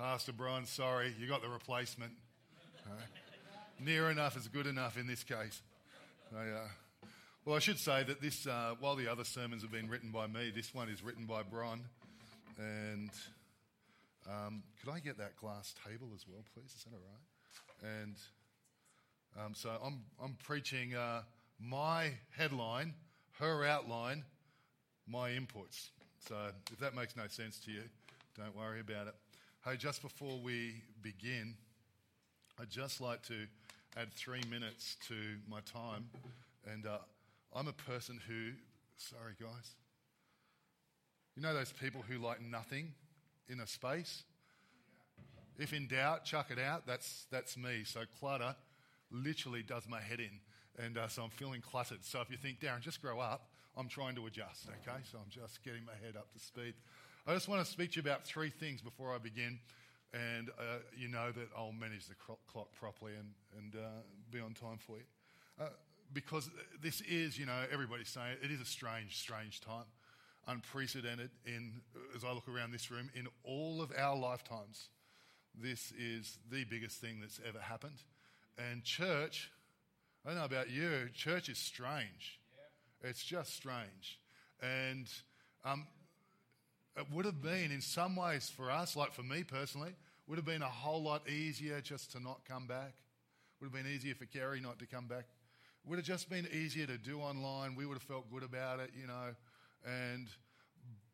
Pastor Brian, sorry, you got the replacement. Uh, near enough is good enough in this case. Uh, well, I should say that this, uh, while the other sermons have been written by me, this one is written by Bron. And um, could I get that glass table as well, please? Is that all right? And um, so I'm, I'm preaching uh, my headline, her outline, my inputs. So if that makes no sense to you, don't worry about it. Hey, just before we begin, I'd just like to add three minutes to my time. And uh, I'm a person who, sorry guys, you know those people who like nothing in a space? If in doubt, chuck it out. That's, that's me. So clutter literally does my head in. And uh, so I'm feeling cluttered. So if you think, Darren, just grow up, I'm trying to adjust, okay? So I'm just getting my head up to speed. I just want to speak to you about three things before I begin. And uh, you know that I'll manage the clock properly and, and uh, be on time for you. Uh, because this is, you know, everybody's saying it, it is a strange, strange time. Unprecedented in, as I look around this room, in all of our lifetimes. This is the biggest thing that's ever happened. And church, I don't know about you, church is strange. Yeah. It's just strange. And um, it would have been, in some ways, for us, like for me personally, would have been a whole lot easier just to not come back. Would have been easier for Kerry not to come back. Would have just been easier to do online. We would have felt good about it, you know. And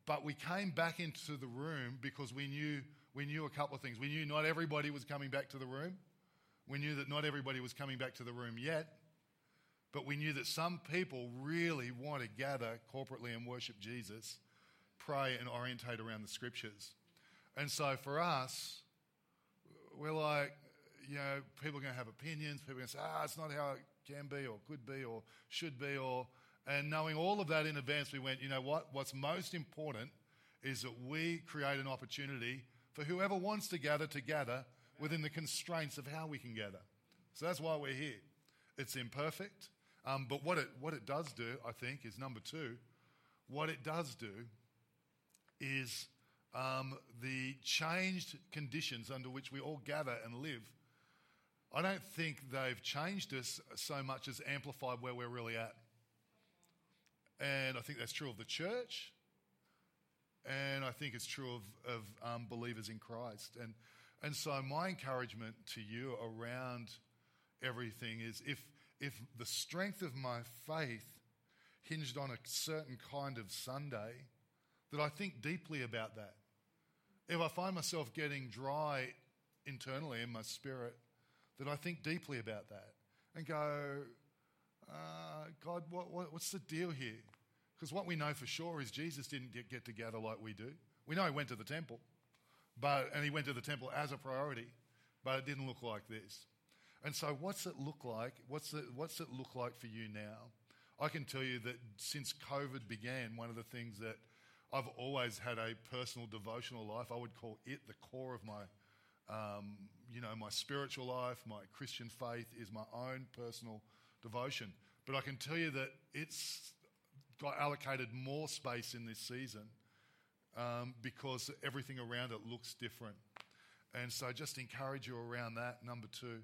but we came back into the room because we knew we knew a couple of things. We knew not everybody was coming back to the room. We knew that not everybody was coming back to the room yet. But we knew that some people really want to gather corporately and worship Jesus, pray and orientate around the scriptures. And so for us, we're like, you know, people are going to have opinions. People are going to say, ah, it's not how it can be or could be or should be. Or, and knowing all of that in advance, we went, you know what? What's most important is that we create an opportunity for whoever wants to gather to gather within the constraints of how we can gather. So that's why we're here. It's imperfect. Um, but what it, what it does do, I think, is number two, what it does do is um, the changed conditions under which we all gather and live. I don't think they've changed us so much as amplified where we're really at. And I think that's true of the church. And I think it's true of, of um, believers in Christ. And, and so, my encouragement to you around everything is if, if the strength of my faith hinged on a certain kind of Sunday, that I think deeply about that. If I find myself getting dry internally in my spirit, that I think deeply about that and go, uh, God, what, what, what's the deal here? Because what we know for sure is Jesus didn't get, get together like we do. We know he went to the temple, but, and he went to the temple as a priority, but it didn't look like this. And so, what's it look like? What's it, what's it look like for you now? I can tell you that since COVID began, one of the things that I've always had a personal devotional life. I would call it the core of my, um, you know, my spiritual life, my Christian faith is my own personal devotion. But I can tell you that it's got allocated more space in this season um, because everything around it looks different. And so just encourage you around that, number two,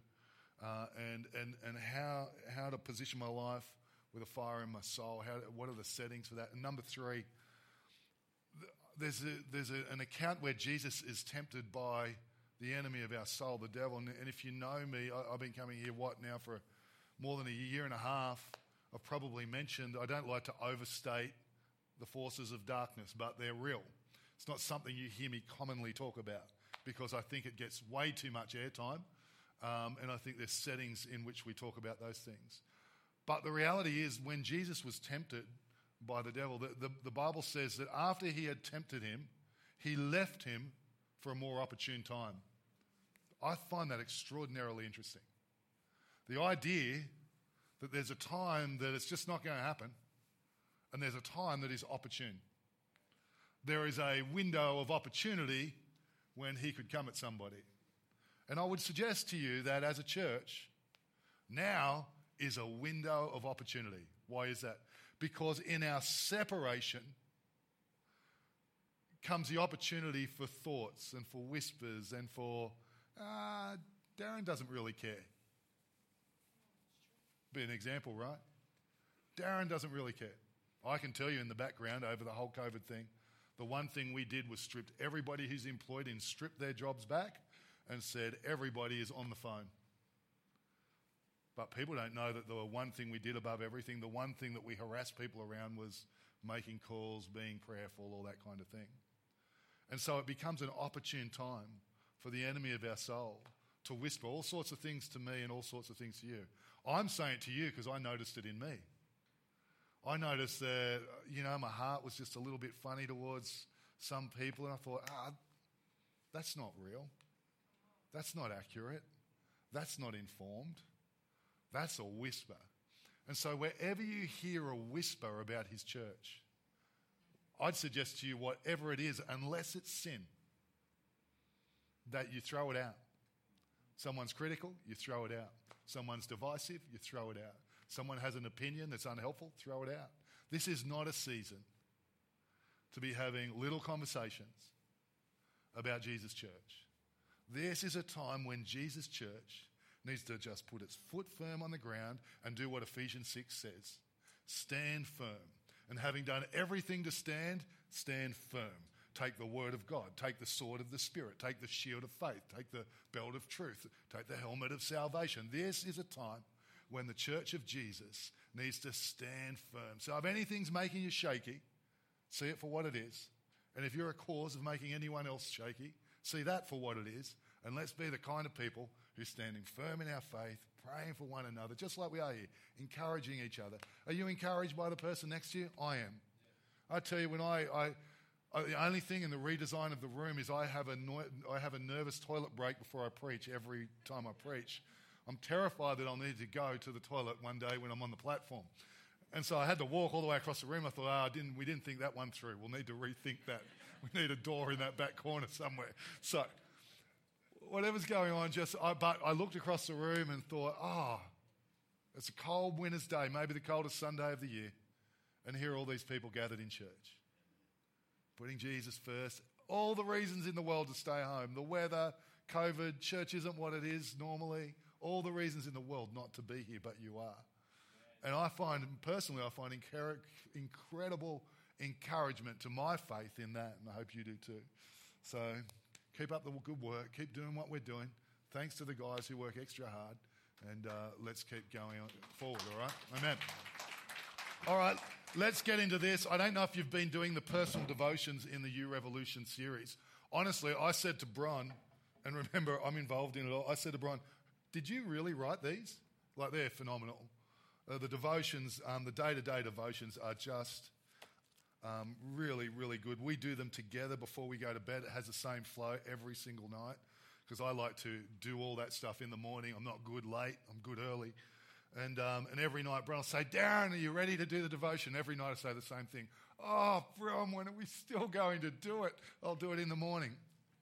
uh, and, and, and how, how to position my life with a fire in my soul. How, what are the settings for that? And number three, there's, a, there's a, an account where Jesus is tempted by the enemy of our soul, the devil. And, and if you know me, I, have been coming here, what, now for more than a year and a half. I've probably mentioned I don't like to overstate the forces of darkness, but they're real. It's not something you hear me commonly talk about because I think it gets way too much airtime. Um, and I think there's settings in which we talk about those things. But the reality is, when Jesus was tempted, by the devil. The, the, the, Bible says that after he had tempted him, he left him for a more opportune time. I find that extraordinarily interesting. The idea that there's a time that it's just not going to happen, and there's a time that is opportune. There is a window of opportunity when he could come at somebody. And I would suggest to you that as a church, now is a window of opportunity. Why is that? Because in our separation, comes the opportunity for thoughts and for whispers and for, uh, Darren doesn't really care. Be an example, right? Darren doesn't really care. I can tell you in the background over the whole COVID thing, the one thing we did was stripped everybody who's employed in, stripped their jobs back, and said everybody is on the phone. But people don't know that the one thing we did above everything, the one thing that we harassed people around was making calls, being prayerful, all that kind of thing. And so it becomes an opportune time for the enemy of our soul to whisper all sorts of things to me and all sorts of things to you. I'm saying it to you because I noticed it in me. I noticed that, you know, my heart was just a little bit funny towards some people, and I thought, ah, that's not real. That's not accurate. That's not informed. That's a whisper. And so, wherever you hear a whisper about his church, I'd suggest to you, whatever it is, unless it's sin, that you throw it out. Someone's critical, you throw it out. Someone's divisive, you throw it out. Someone has an opinion that's unhelpful, throw it out. This is not a season to be having little conversations about Jesus' church. This is a time when Jesus' church needs to just put its foot firm on the ground and do what Ephesians 6 says stand firm. And having done everything to stand, stand firm. Take the word of God, take the sword of the Spirit, take the shield of faith, take the belt of truth, take the helmet of salvation. This is a time when the church of Jesus needs to stand firm. So if anything's making you shaky, see it for what it is. And if you're a cause of making anyone else shaky, see that for what it is. And let's be the kind of people who's standing firm in our faith, praying for one another, just like we are here, encouraging each other. Are you encouraged by the person next to you? I am. I tell you, when I, I, I the only thing in the redesign of the room is I have, a no, I have a nervous toilet break before I preach every time I preach. I'm terrified that I'll need to go to the toilet one day when I'm on the platform. And so I had to walk all the way across the room. I thought, oh, I didn't, we didn't think that one through. We'll need to rethink that. We need a door in that back corner somewhere. So whatever's going on, just, I, but I looked across the room and thought, oh, it's a cold winter's day, maybe the coldest Sunday of the year. And here are all these people gathered in church, putting Jesus first. All the reasons in the world to stay home the weather, COVID, church isn't what it is normally. All the reasons in the world not to be here, but you are. And I find, personally, I find incredible encouragement to my faith in that, and I hope you do too. So Keep up the good work. Keep doing what we're doing. Thanks to the guys who work extra hard. And uh, let's keep going forward, all right? Amen. All right, let's get into this. I don't know if you've been doing the personal devotions in the U Revolution series. Honestly, I said to Bron, and remember, I'm involved in it all. I said to Bron, Did you really write these? Like, they're phenomenal. Uh, the devotions, um, the day to day devotions are just um, really, really good. We do them together before we go to bed. It has the same flow every single night because I like to do all that stuff in the morning. I'm not good late, I'm good early. And, um, and every night, Bron will say, Darren, are you ready to do the devotion? Every night I say the same thing. Oh, Bron, when are we still going to do it? I'll do it in the morning.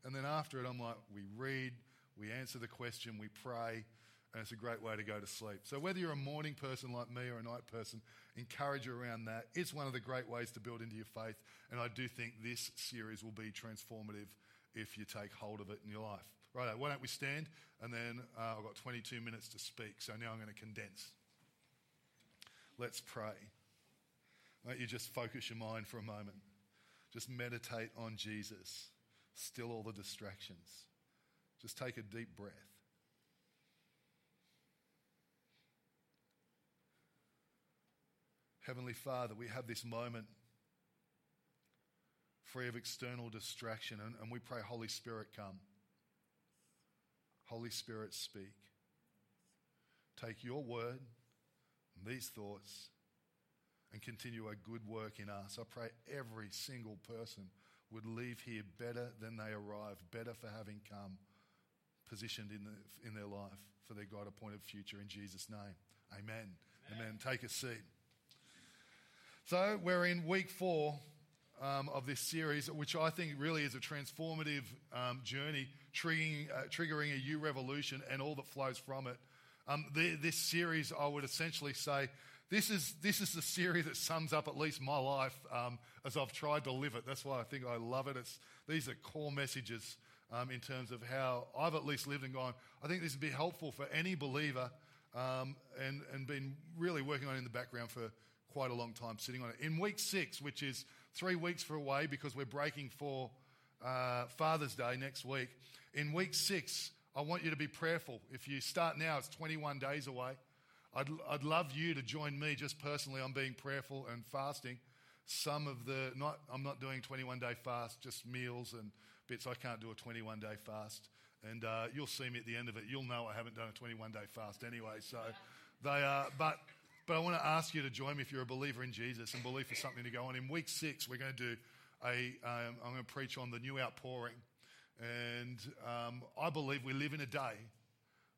And then after it, I'm like, we read, we answer the question, we pray, and it's a great way to go to sleep. So, whether you're a morning person like me or a night person, encourage you around that. It's one of the great ways to build into your faith, and I do think this series will be transformative if you take hold of it in your life. Right, why don't we stand? And then uh, I've got 22 minutes to speak, so now I'm going to condense. Let's pray. Why don't you just focus your mind for a moment? Just meditate on Jesus. Still all the distractions. Just take a deep breath. Heavenly Father, we have this moment free of external distraction, and, and we pray, Holy Spirit, come. Holy Spirit, speak. Take your word, and these thoughts, and continue a good work in us. I pray every single person would leave here better than they arrived, better for having come, positioned in, the, in their life for their God appointed future in Jesus' name. Amen. Amen. Amen. Take a seat. So we're in week four um, of this series, which I think really is a transformative um, journey, triggering, uh, triggering a U revolution and all that flows from it. Um, the, this series, I would essentially say this is, this is the series that sums up at least my life um, as I've tried to live it. That's why I think I love it. It's, these are core messages um, in terms of how I've at least lived and gone. I think this would be helpful for any believer um, and, and been really working on in the background for quite a long time, sitting on it. In week six, which is three weeks for away because we're breaking for uh, Father's Day next week, in week six, I want you to be prayerful. If you start now, it's 21 days away. I'd, I'd love you to join me just personally on being prayerful and fasting. Some of the, not, I'm not doing 21 day fast, just meals and bits. I can't do a 21 day fast. And uh, you'll see me at the end of it. You'll know I haven't done a 21 day fast anyway. So they are, but, but I want to ask you to join me if you're a believer in Jesus and believe for something to go on. In week six, we're going to do a, um, I'm going to preach on the new outpouring. And um, I believe we live in a day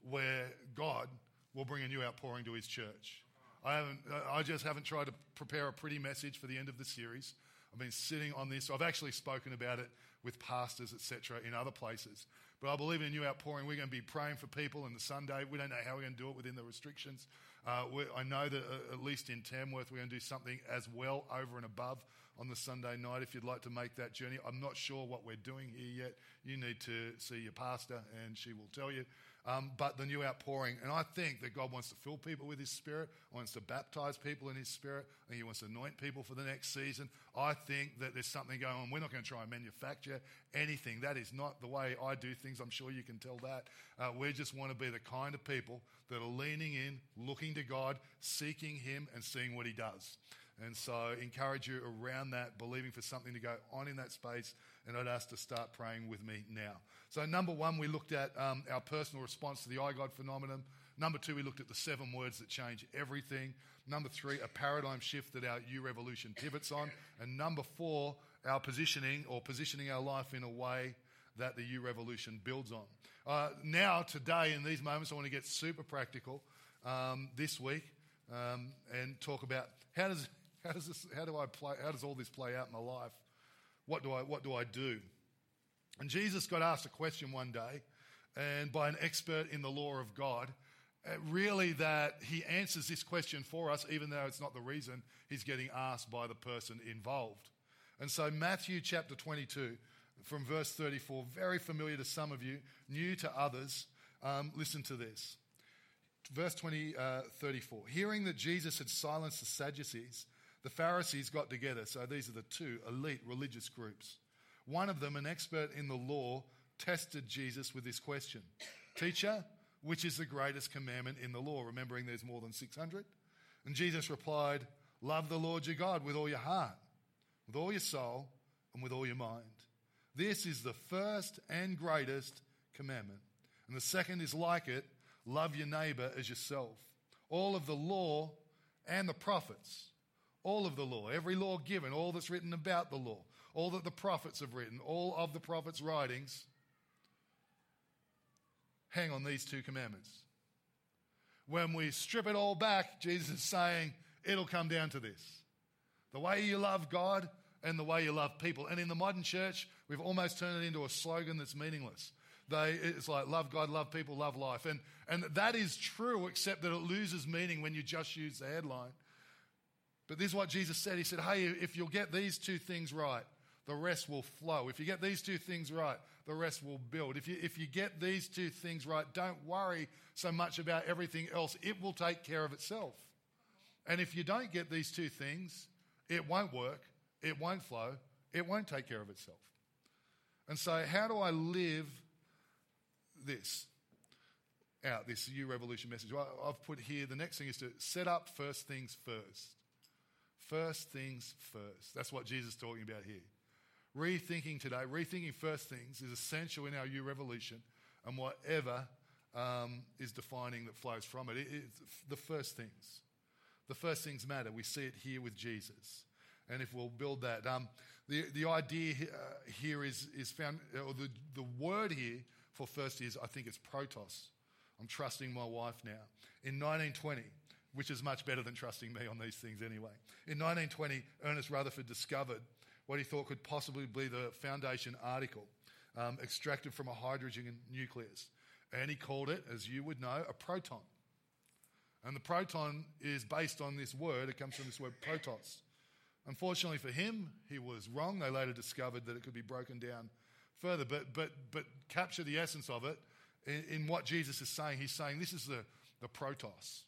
where God will bring a new outpouring to his church. I, haven't, I just haven't tried to prepare a pretty message for the end of the series. I've been sitting on this. I've actually spoken about it with pastors, etc., in other places. But I believe in a new outpouring. We're going to be praying for people in the Sunday. We don't know how we're going to do it within the restrictions. Uh, I know that uh, at least in Tamworth, we're going to do something as well over and above on the Sunday night if you'd like to make that journey. I'm not sure what we're doing here yet. You need to see your pastor, and she will tell you um, but the new outpouring. And I think that God wants to fill people with His Spirit, wants to baptize people in His Spirit, and He wants to anoint people for the next season. I think that there's something going on. We're not going to try and manufacture anything. That is not the way I do things. I'm sure you can tell that. Uh, we just want to be the kind of people that are leaning in, looking to God, seeking Him, and seeing what He does. And so, encourage you around that, believing for something to go on in that space. And I'd ask to start praying with me now. So, number one, we looked at um, our personal response to the I God phenomenon. Number two, we looked at the seven words that change everything. Number three, a paradigm shift that our U Revolution pivots on. And number four, our positioning or positioning our life in a way that the U Revolution builds on. Uh, now, today, in these moments, I want to get super practical um, this week um, and talk about how does, how does this, how do I play, how does all this play out in my life? What do I, what do I do? And Jesus got asked a question one day, and by an expert in the law of God, uh, really that he answers this question for us, even though it's not the reason he's getting asked by the person involved. And so, Matthew chapter 22, from verse 34, very familiar to some of you, new to others. Um, listen to this. Verse 20, uh, 34. Hearing that Jesus had silenced the Sadducees, the Pharisees got together. So, these are the two elite religious groups. One of them, an expert in the law, tested Jesus with this question Teacher, which is the greatest commandment in the law? Remembering there's more than 600. And Jesus replied, Love the Lord your God with all your heart, with all your soul, and with all your mind. This is the first and greatest commandment. And the second is like it love your neighbor as yourself. All of the law and the prophets, all of the law, every law given, all that's written about the law, all that the prophets have written, all of the prophets' writings, hang on these two commandments. When we strip it all back, Jesus is saying it'll come down to this the way you love God and the way you love people. And in the modern church, we've almost turned it into a slogan that's meaningless. They, it's like love God, love people, love life. And, and that is true, except that it loses meaning when you just use the headline. But this is what Jesus said. He said, Hey, if you'll get these two things right, the rest will flow. If you get these two things right, the rest will build. If you, if you get these two things right, don't worry so much about everything else. It will take care of itself. And if you don't get these two things, it won't work, it won't flow, it won't take care of itself. And so, how do I live this out, this U Revolution message? Well, I've put here the next thing is to set up first things first. First things first. That's what Jesus is talking about here rethinking today, rethinking first things is essential in our U Revolution and whatever um, is defining that flows from it. it. The first things. The first things matter. We see it here with Jesus. And if we'll build that, um, the, the idea uh, here is, is found, or the, the word here for first is, I think it's protos. I'm trusting my wife now. In 1920, which is much better than trusting me on these things anyway. In 1920, Ernest Rutherford discovered what he thought could possibly be the foundation article um, extracted from a hydrogen nucleus. And he called it, as you would know, a proton. And the proton is based on this word, it comes from this word protos. Unfortunately for him, he was wrong. They later discovered that it could be broken down further. But, but, but capture the essence of it in, in what Jesus is saying. He's saying this is the, the protos,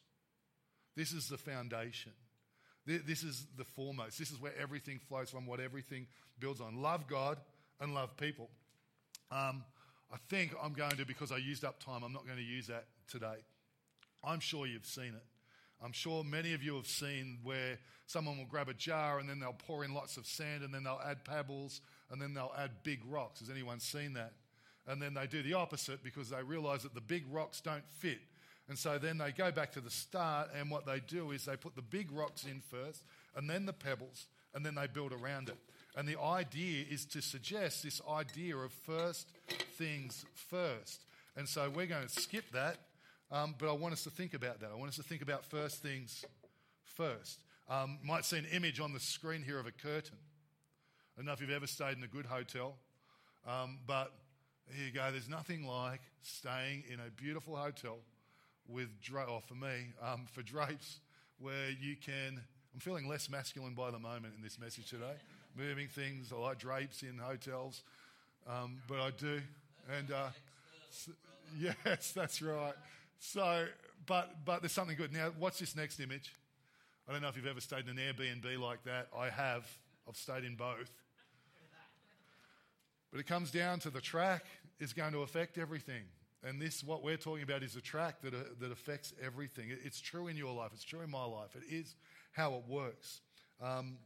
this is the foundation. This is the foremost. This is where everything flows from, what everything builds on. Love God and love people. Um, I think I'm going to, because I used up time, I'm not going to use that today. I'm sure you've seen it. I'm sure many of you have seen where someone will grab a jar and then they'll pour in lots of sand and then they'll add pebbles and then they'll add big rocks. Has anyone seen that? And then they do the opposite because they realize that the big rocks don't fit and so then they go back to the start, and what they do is they put the big rocks in first, and then the pebbles, and then they build around it. And the idea is to suggest this idea of first things first. And so we're going to skip that, um, but I want us to think about that. I want us to think about first things first. Um, might see an image on the screen here of a curtain. I don't know if you've ever stayed in a good hotel, um, but here you go. There's nothing like staying in a beautiful hotel with, dra- or for me, um, for drapes, where you can. I'm feeling less masculine by the moment in this message today. Moving things, I like drapes in hotels, um, but I do. And uh, so, yes, that's right. So, but but there's something good. Now, what's this next image? I don't know if you've ever stayed in an Airbnb like that. I have. I've stayed in both. But it comes down to the track is going to affect everything. And this, what we're talking about, is a track that, uh, that affects everything. It's true in your life, it's true in my life. It is how it works. Um,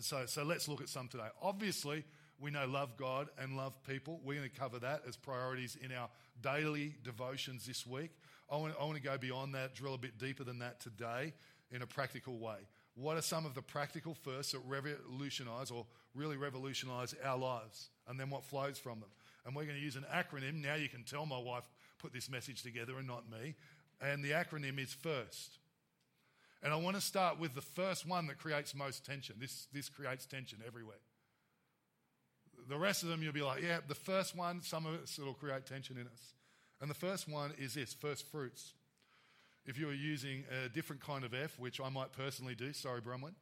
so, so let's look at some today. Obviously, we know love God and love people. We're going to cover that as priorities in our daily devotions this week. I want, I want to go beyond that, drill a bit deeper than that today in a practical way. What are some of the practical firsts that revolutionize or really revolutionize our lives? And then what flows from them? And we're going to use an acronym. Now you can tell my wife put this message together and not me. And the acronym is FIRST. And I want to start with the first one that creates most tension. This, this creates tension everywhere. The rest of them, you'll be like, yeah, the first one, some of it will create tension in us. And the first one is this first fruits. If you were using a different kind of F, which I might personally do, sorry, Bromwell,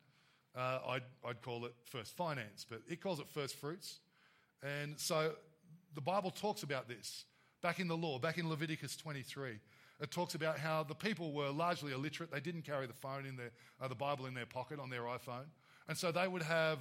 uh, I'd, I'd call it first finance, but it calls it first fruits. And so the Bible talks about this back in the law, back in Leviticus 23. It talks about how the people were largely illiterate. They didn't carry the phone in their, uh, the Bible in their pocket on their iPhone. And so they would have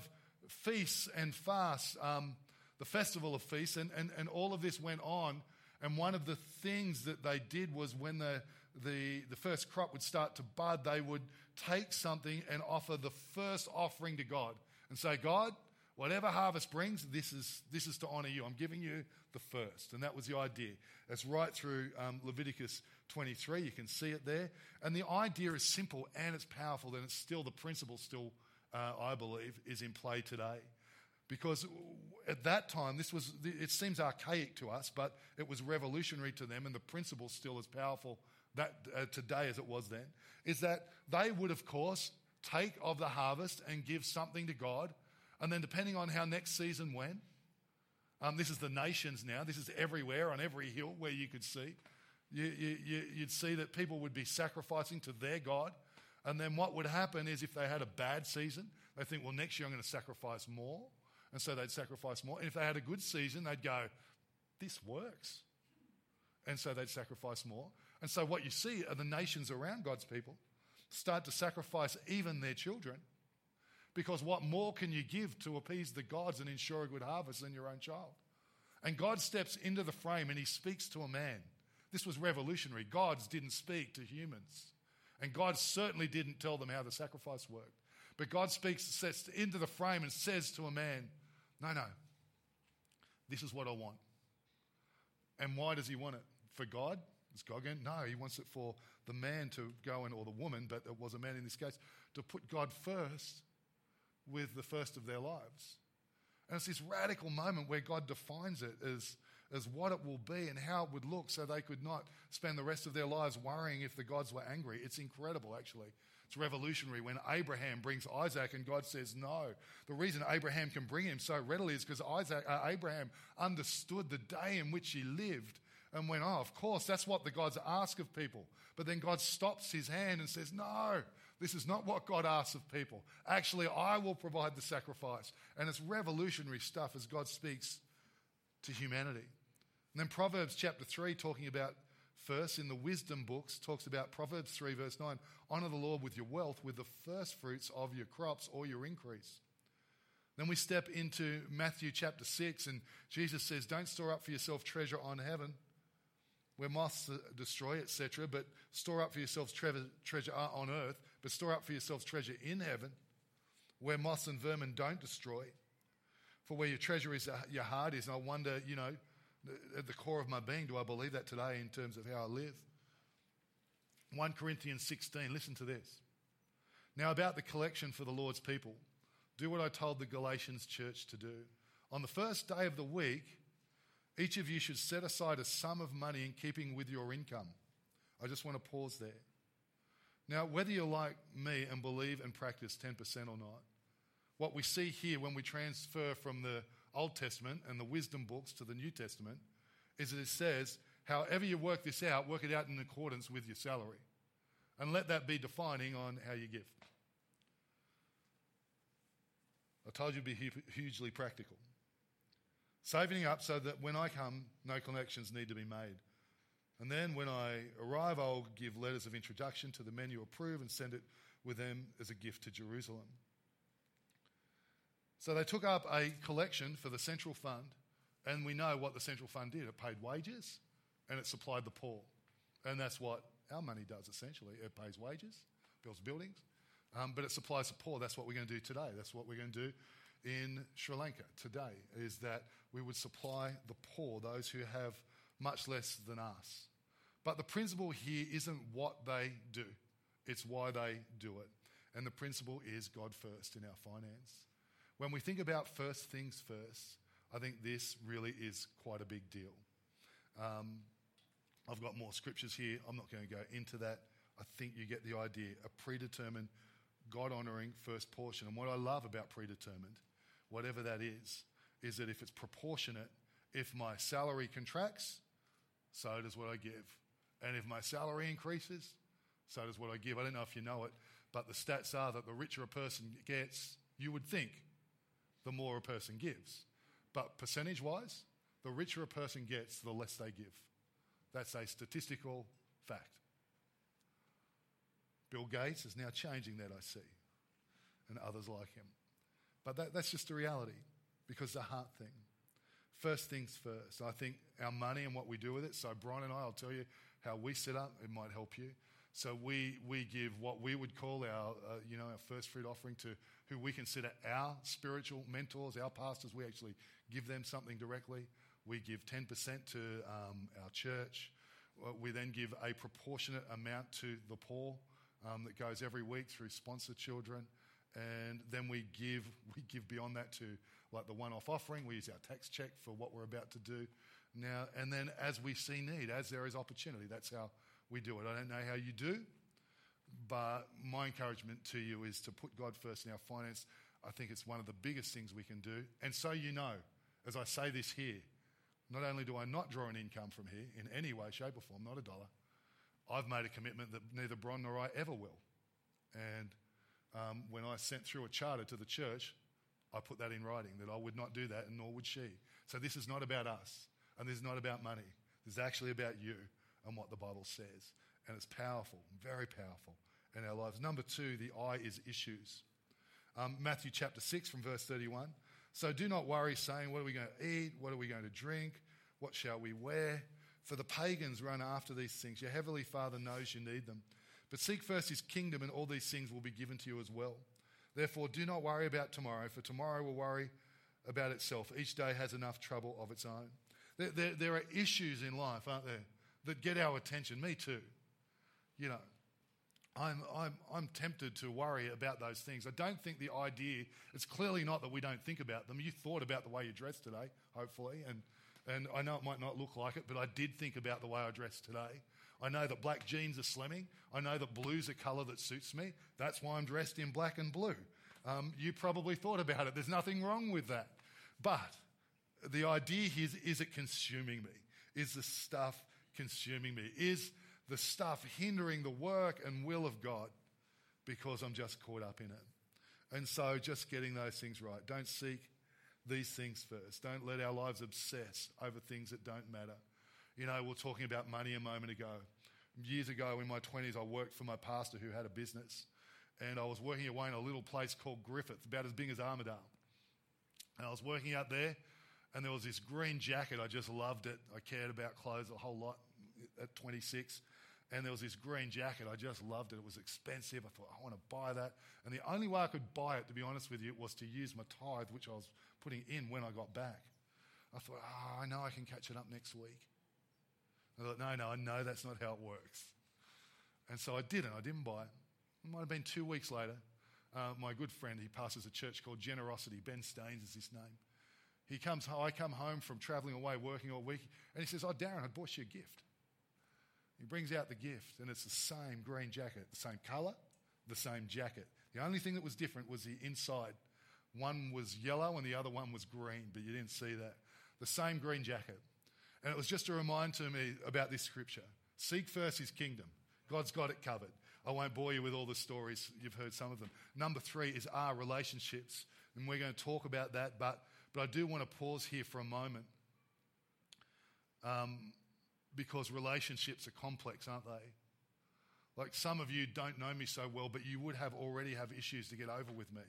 feasts and fasts, um, the festival of feasts, and, and, and all of this went on. And one of the things that they did was when the, the, the first crop would start to bud, they would take something and offer the first offering to God and say, God, Whatever harvest brings, this is, this is to honor you. I'm giving you the first. And that was the idea. It's right through um, Leviticus 23. You can see it there. And the idea is simple and it's powerful, and it's still the principle, still, uh, I believe, is in play today. Because at that time, this was, it seems archaic to us, but it was revolutionary to them, and the principle still as powerful that, uh, today as it was then, is that they would, of course, take of the harvest and give something to God and then, depending on how next season went, um, this is the nations now, this is everywhere on every hill where you could see. You, you, you'd see that people would be sacrificing to their God. And then what would happen is if they had a bad season, they think, well, next year I'm going to sacrifice more. And so they'd sacrifice more. And if they had a good season, they'd go, this works. And so they'd sacrifice more. And so what you see are the nations around God's people start to sacrifice even their children because what more can you give to appease the gods and ensure a good harvest than your own child? And God steps into the frame and he speaks to a man. This was revolutionary. Gods didn't speak to humans. And God certainly didn't tell them how the sacrifice worked. But God speaks into the frame and says to a man, No, no, this is what I want. And why does he want it? For God? Is God going? No, he wants it for the man to go in, or the woman, but it was a man in this case, to put God first with the first of their lives. And it's this radical moment where God defines it as, as what it will be and how it would look so they could not spend the rest of their lives worrying if the gods were angry. It's incredible, actually. It's revolutionary when Abraham brings Isaac and God says no. The reason Abraham can bring him so readily is because Isaac, uh, Abraham understood the day in which he lived and went, Oh, of course, that's what the gods ask of people. But then God stops his hand and says, No, this is not what God asks of people. Actually, I will provide the sacrifice. And it's revolutionary stuff as God speaks to humanity. And then Proverbs chapter 3, talking about first in the wisdom books, talks about Proverbs 3, verse 9 honor the Lord with your wealth, with the first fruits of your crops or your increase. Then we step into Matthew chapter 6, and Jesus says, Don't store up for yourself treasure on heaven where moths destroy, etc., but store up for yourselves treasure, treasure on earth, but store up for yourselves treasure in heaven where moths and vermin don't destroy. For where your treasure is, uh, your heart is. And I wonder, you know, at the core of my being, do I believe that today in terms of how I live? 1 Corinthians 16, listen to this. Now, about the collection for the Lord's people, do what I told the Galatians church to do. On the first day of the week, each of you should set aside a sum of money in keeping with your income. I just want to pause there. Now, whether you're like me and believe and practice 10% or not, what we see here when we transfer from the Old Testament and the wisdom books to the New Testament is that it says, however you work this out, work it out in accordance with your salary. And let that be defining on how you give. I told you to be hugely practical. Saving up so that when I come, no connections need to be made. And then when I arrive, I'll give letters of introduction to the men you approve and send it with them as a gift to Jerusalem. So they took up a collection for the central fund, and we know what the central fund did it paid wages and it supplied the poor. And that's what our money does essentially it pays wages, builds buildings, um, but it supplies the poor. That's what we're going to do today. That's what we're going to do in Sri Lanka today, is that we would supply the poor, those who have much less than us. But the principle here isn't what they do, it's why they do it. And the principle is God first in our finance. When we think about first things first, I think this really is quite a big deal. Um, I've got more scriptures here. I'm not going to go into that. I think you get the idea. A predetermined, God honoring first portion. And what I love about predetermined, whatever that is, is that if it's proportionate, if my salary contracts, so does what I give. And if my salary increases, so does what I give. I don't know if you know it, but the stats are that the richer a person gets, you would think, the more a person gives. But percentage wise, the richer a person gets, the less they give. That's a statistical fact. Bill Gates is now changing that, I see, and others like him. But that, that's just the reality because the heart thing. First things first. I think our money and what we do with it. So, Bron and I, I'll tell you how we set up. It might help you. So, we, we give what we would call our, uh, you know, our first fruit offering to who we consider our spiritual mentors, our pastors. We actually give them something directly. We give 10% to um, our church. We then give a proportionate amount to the poor um, that goes every week through sponsor children. And then we give, we give beyond that to like the one off offering. We use our tax check for what we're about to do now. And then as we see need, as there is opportunity, that's how we do it. I don't know how you do, but my encouragement to you is to put God first in our finance. I think it's one of the biggest things we can do. And so you know, as I say this here, not only do I not draw an income from here in any way, shape, or form, not a dollar, I've made a commitment that neither Bron nor I ever will. And um, when I sent through a charter to the church, I put that in writing that I would not do that, and nor would she. So this is not about us, and this is not about money. This is actually about you and what the Bible says. And it's powerful, very powerful in our lives. Number two, the I is issues. Um, Matthew chapter 6 from verse 31. So do not worry, saying, What are we going to eat? What are we going to drink? What shall we wear? For the pagans run after these things. Your heavenly Father knows you need them. But seek first his kingdom, and all these things will be given to you as well. Therefore, do not worry about tomorrow, for tomorrow will worry about itself. Each day has enough trouble of its own. There, there, there are issues in life, aren't there, that get our attention. Me too. You know, I'm, I'm, I'm tempted to worry about those things. I don't think the idea, it's clearly not that we don't think about them. You thought about the way you dressed today, hopefully, and, and I know it might not look like it, but I did think about the way I dressed today. I know that black jeans are slimming. I know that blue's a colour that suits me. That's why I'm dressed in black and blue. Um, you probably thought about it. There's nothing wrong with that. But the idea here is, is it consuming me? Is the stuff consuming me? Is the stuff hindering the work and will of God because I'm just caught up in it? And so just getting those things right. Don't seek these things first. Don't let our lives obsess over things that don't matter. You know, we are talking about money a moment ago. Years ago, in my 20s, I worked for my pastor who had a business. And I was working away in a little place called Griffith, about as big as Armidale. And I was working out there, and there was this green jacket. I just loved it. I cared about clothes a whole lot at 26. And there was this green jacket. I just loved it. It was expensive. I thought, I want to buy that. And the only way I could buy it, to be honest with you, was to use my tithe, which I was putting in when I got back. I thought, oh, I know I can catch it up next week. I thought, no, no, I know that's not how it works. And so I didn't. I didn't buy it. It might have been two weeks later. Uh, my good friend, he pastors a church called Generosity. Ben Staines is his name. He comes, I come home from traveling away, working all week, and he says, Oh, Darren, I bought you a gift. He brings out the gift, and it's the same green jacket, the same color, the same jacket. The only thing that was different was the inside. One was yellow and the other one was green, but you didn't see that. The same green jacket. And it was just a reminder to me about this scripture. Seek first his kingdom. God's got it covered. I won't bore you with all the stories. You've heard some of them. Number three is our relationships. And we're going to talk about that, but, but I do want to pause here for a moment. Um, because relationships are complex, aren't they? Like some of you don't know me so well, but you would have already have issues to get over with me.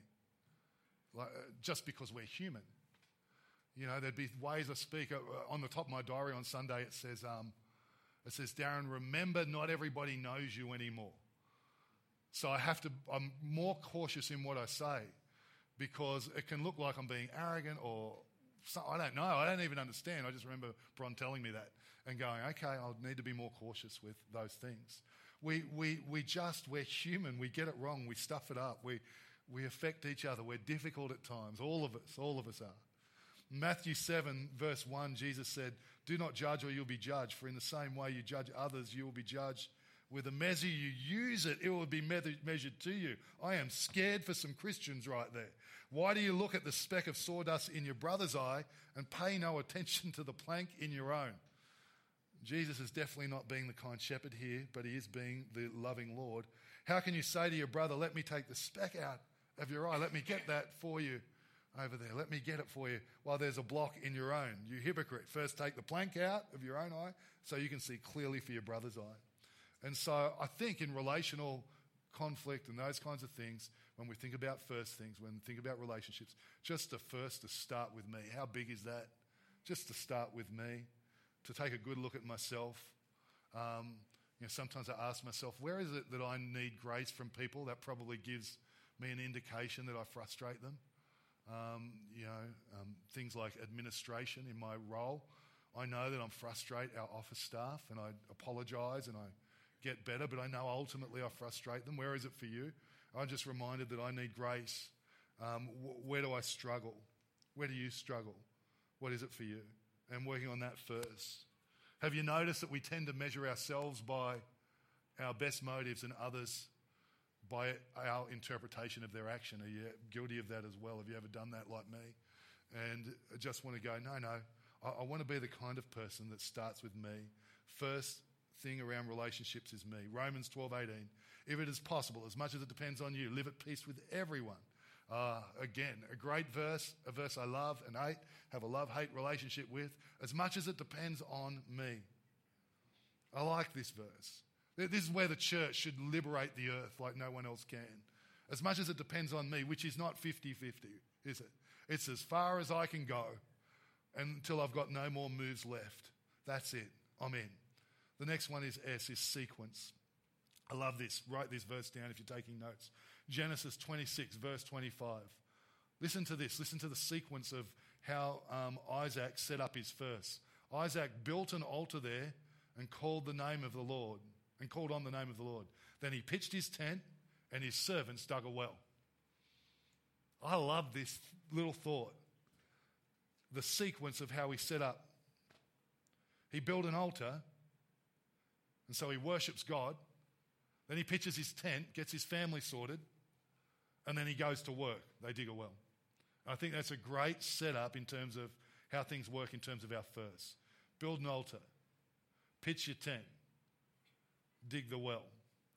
Like, uh, just because we're human. You know, there'd be ways I speak. Uh, on the top of my diary on Sunday, it says, um, it says, Darren, remember not everybody knows you anymore. So I have to, I'm more cautious in what I say because it can look like I'm being arrogant or I don't know. I don't even understand. I just remember Bron telling me that and going, okay, I'll need to be more cautious with those things. We, we, we just, we're human. We get it wrong. We stuff it up. We, we affect each other. We're difficult at times. All of us, all of us are. Matthew 7, verse 1, Jesus said, Do not judge or you'll be judged, for in the same way you judge others, you will be judged. With the measure you use it, it will be measured to you. I am scared for some Christians right there. Why do you look at the speck of sawdust in your brother's eye and pay no attention to the plank in your own? Jesus is definitely not being the kind shepherd here, but he is being the loving Lord. How can you say to your brother, Let me take the speck out of your eye? Let me get that for you over there. Let me get it for you while there's a block in your own. You hypocrite. First take the plank out of your own eye so you can see clearly for your brother's eye. And so I think in relational conflict and those kinds of things, when we think about first things, when we think about relationships, just to first to start with me. How big is that? Just to start with me, to take a good look at myself. Um, you know, sometimes I ask myself, where is it that I need grace from people? That probably gives me an indication that I frustrate them. Um, you know, um, things like administration in my role. I know that I'm frustrate our office staff, and I apologise and I get better, but I know ultimately I frustrate them. Where is it for you? I'm just reminded that I need grace. Um, wh- where do I struggle? Where do you struggle? What is it for you? And working on that first. Have you noticed that we tend to measure ourselves by our best motives and others by our interpretation of their action? Are you guilty of that as well? Have you ever done that like me? And I just want to go, no, no. I, I want to be the kind of person that starts with me. First thing around relationships is me. Romans 12, 18 if it is possible, as much as it depends on you. Live at peace with everyone. Uh, again, a great verse, a verse I love and hate, have a love hate relationship with, as much as it depends on me. I like this verse. This is where the church should liberate the earth like no one else can. As much as it depends on me, which is not 50 50, is it? It's as far as I can go until I've got no more moves left. That's it. I'm in. The next one is S, is sequence. I love this. Write this verse down if you're taking notes. Genesis 26, verse 25. Listen to this. Listen to the sequence of how um, Isaac set up his first. Isaac built an altar there and called the name of the Lord, and called on the name of the Lord. Then he pitched his tent, and his servants dug a well. I love this little thought. The sequence of how he set up. He built an altar, and so he worships God. Then he pitches his tent, gets his family sorted, and then he goes to work. They dig a well. I think that's a great setup in terms of how things work in terms of our first. Build an altar, pitch your tent, dig the well.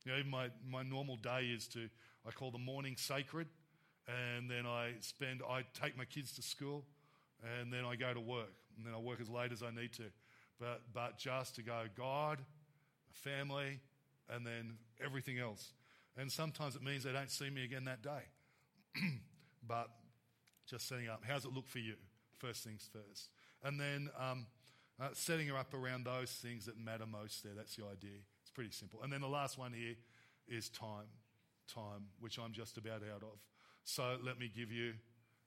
You know, my, my normal day is to, I call the morning sacred, and then I spend, I take my kids to school, and then I go to work, and then I work as late as I need to. But, but just to go, God, family, and then everything else. And sometimes it means they don't see me again that day. but just setting up, how's it look for you? First things first. And then um, uh, setting her up around those things that matter most there. That's the idea. Pretty simple. And then the last one here is time. Time, which I'm just about out of. So let me give you,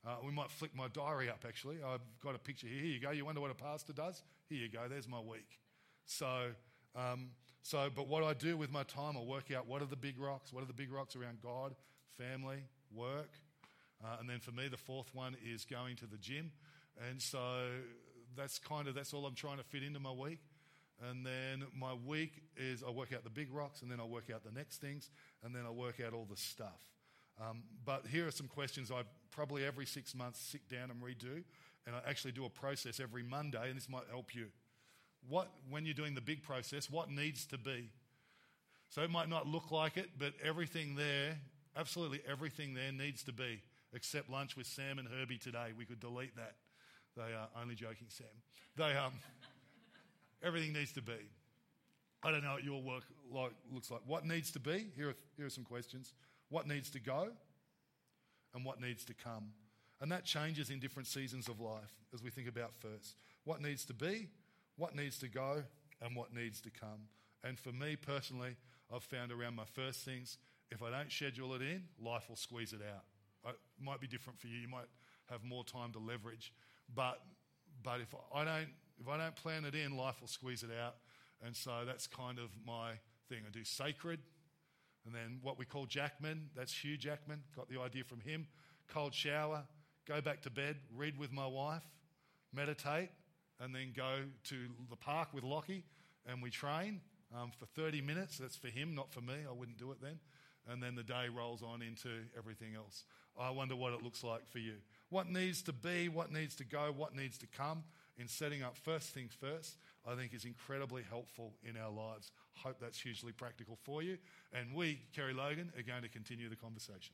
uh, we might flick my diary up actually. I've got a picture here. Here you go. You wonder what a pastor does? Here you go. There's my week. So, um, so, but what I do with my time, I work out what are the big rocks, what are the big rocks around God, family, work. Uh, and then for me, the fourth one is going to the gym. And so that's kind of, that's all I'm trying to fit into my week. And then my week is I work out the big rocks and then I work out the next things and then I work out all the stuff. Um, but here are some questions I probably every six months sit down and redo. And I actually do a process every Monday, and this might help you. What, when you're doing the big process, what needs to be? So it might not look like it, but everything there, absolutely everything there needs to be, except lunch with Sam and Herbie today. We could delete that. They are only joking, Sam. They, um, everything needs to be. I don't know what your work like, looks like. What needs to be? Here are, here are some questions. What needs to go? And what needs to come? And that changes in different seasons of life as we think about first. What needs to be? What needs to go? And what needs to come? And for me personally, I've found around my first things, if I don't schedule it in, life will squeeze it out. It might be different for you. You might have more time to leverage. But, but if I don't if I don't plan it in, life will squeeze it out. And so that's kind of my thing. I do sacred, and then what we call Jackman, that's Hugh Jackman, got the idea from him. Cold shower, go back to bed, read with my wife, meditate, and then go to the park with Lockie and we train um, for 30 minutes. That's for him, not for me. I wouldn't do it then. And then the day rolls on into everything else. I wonder what it looks like for you. What needs to be, what needs to go, what needs to come in setting up first things first, I think is incredibly helpful in our lives. Hope that's hugely practical for you. And we, Kerry Logan, are going to continue the conversation.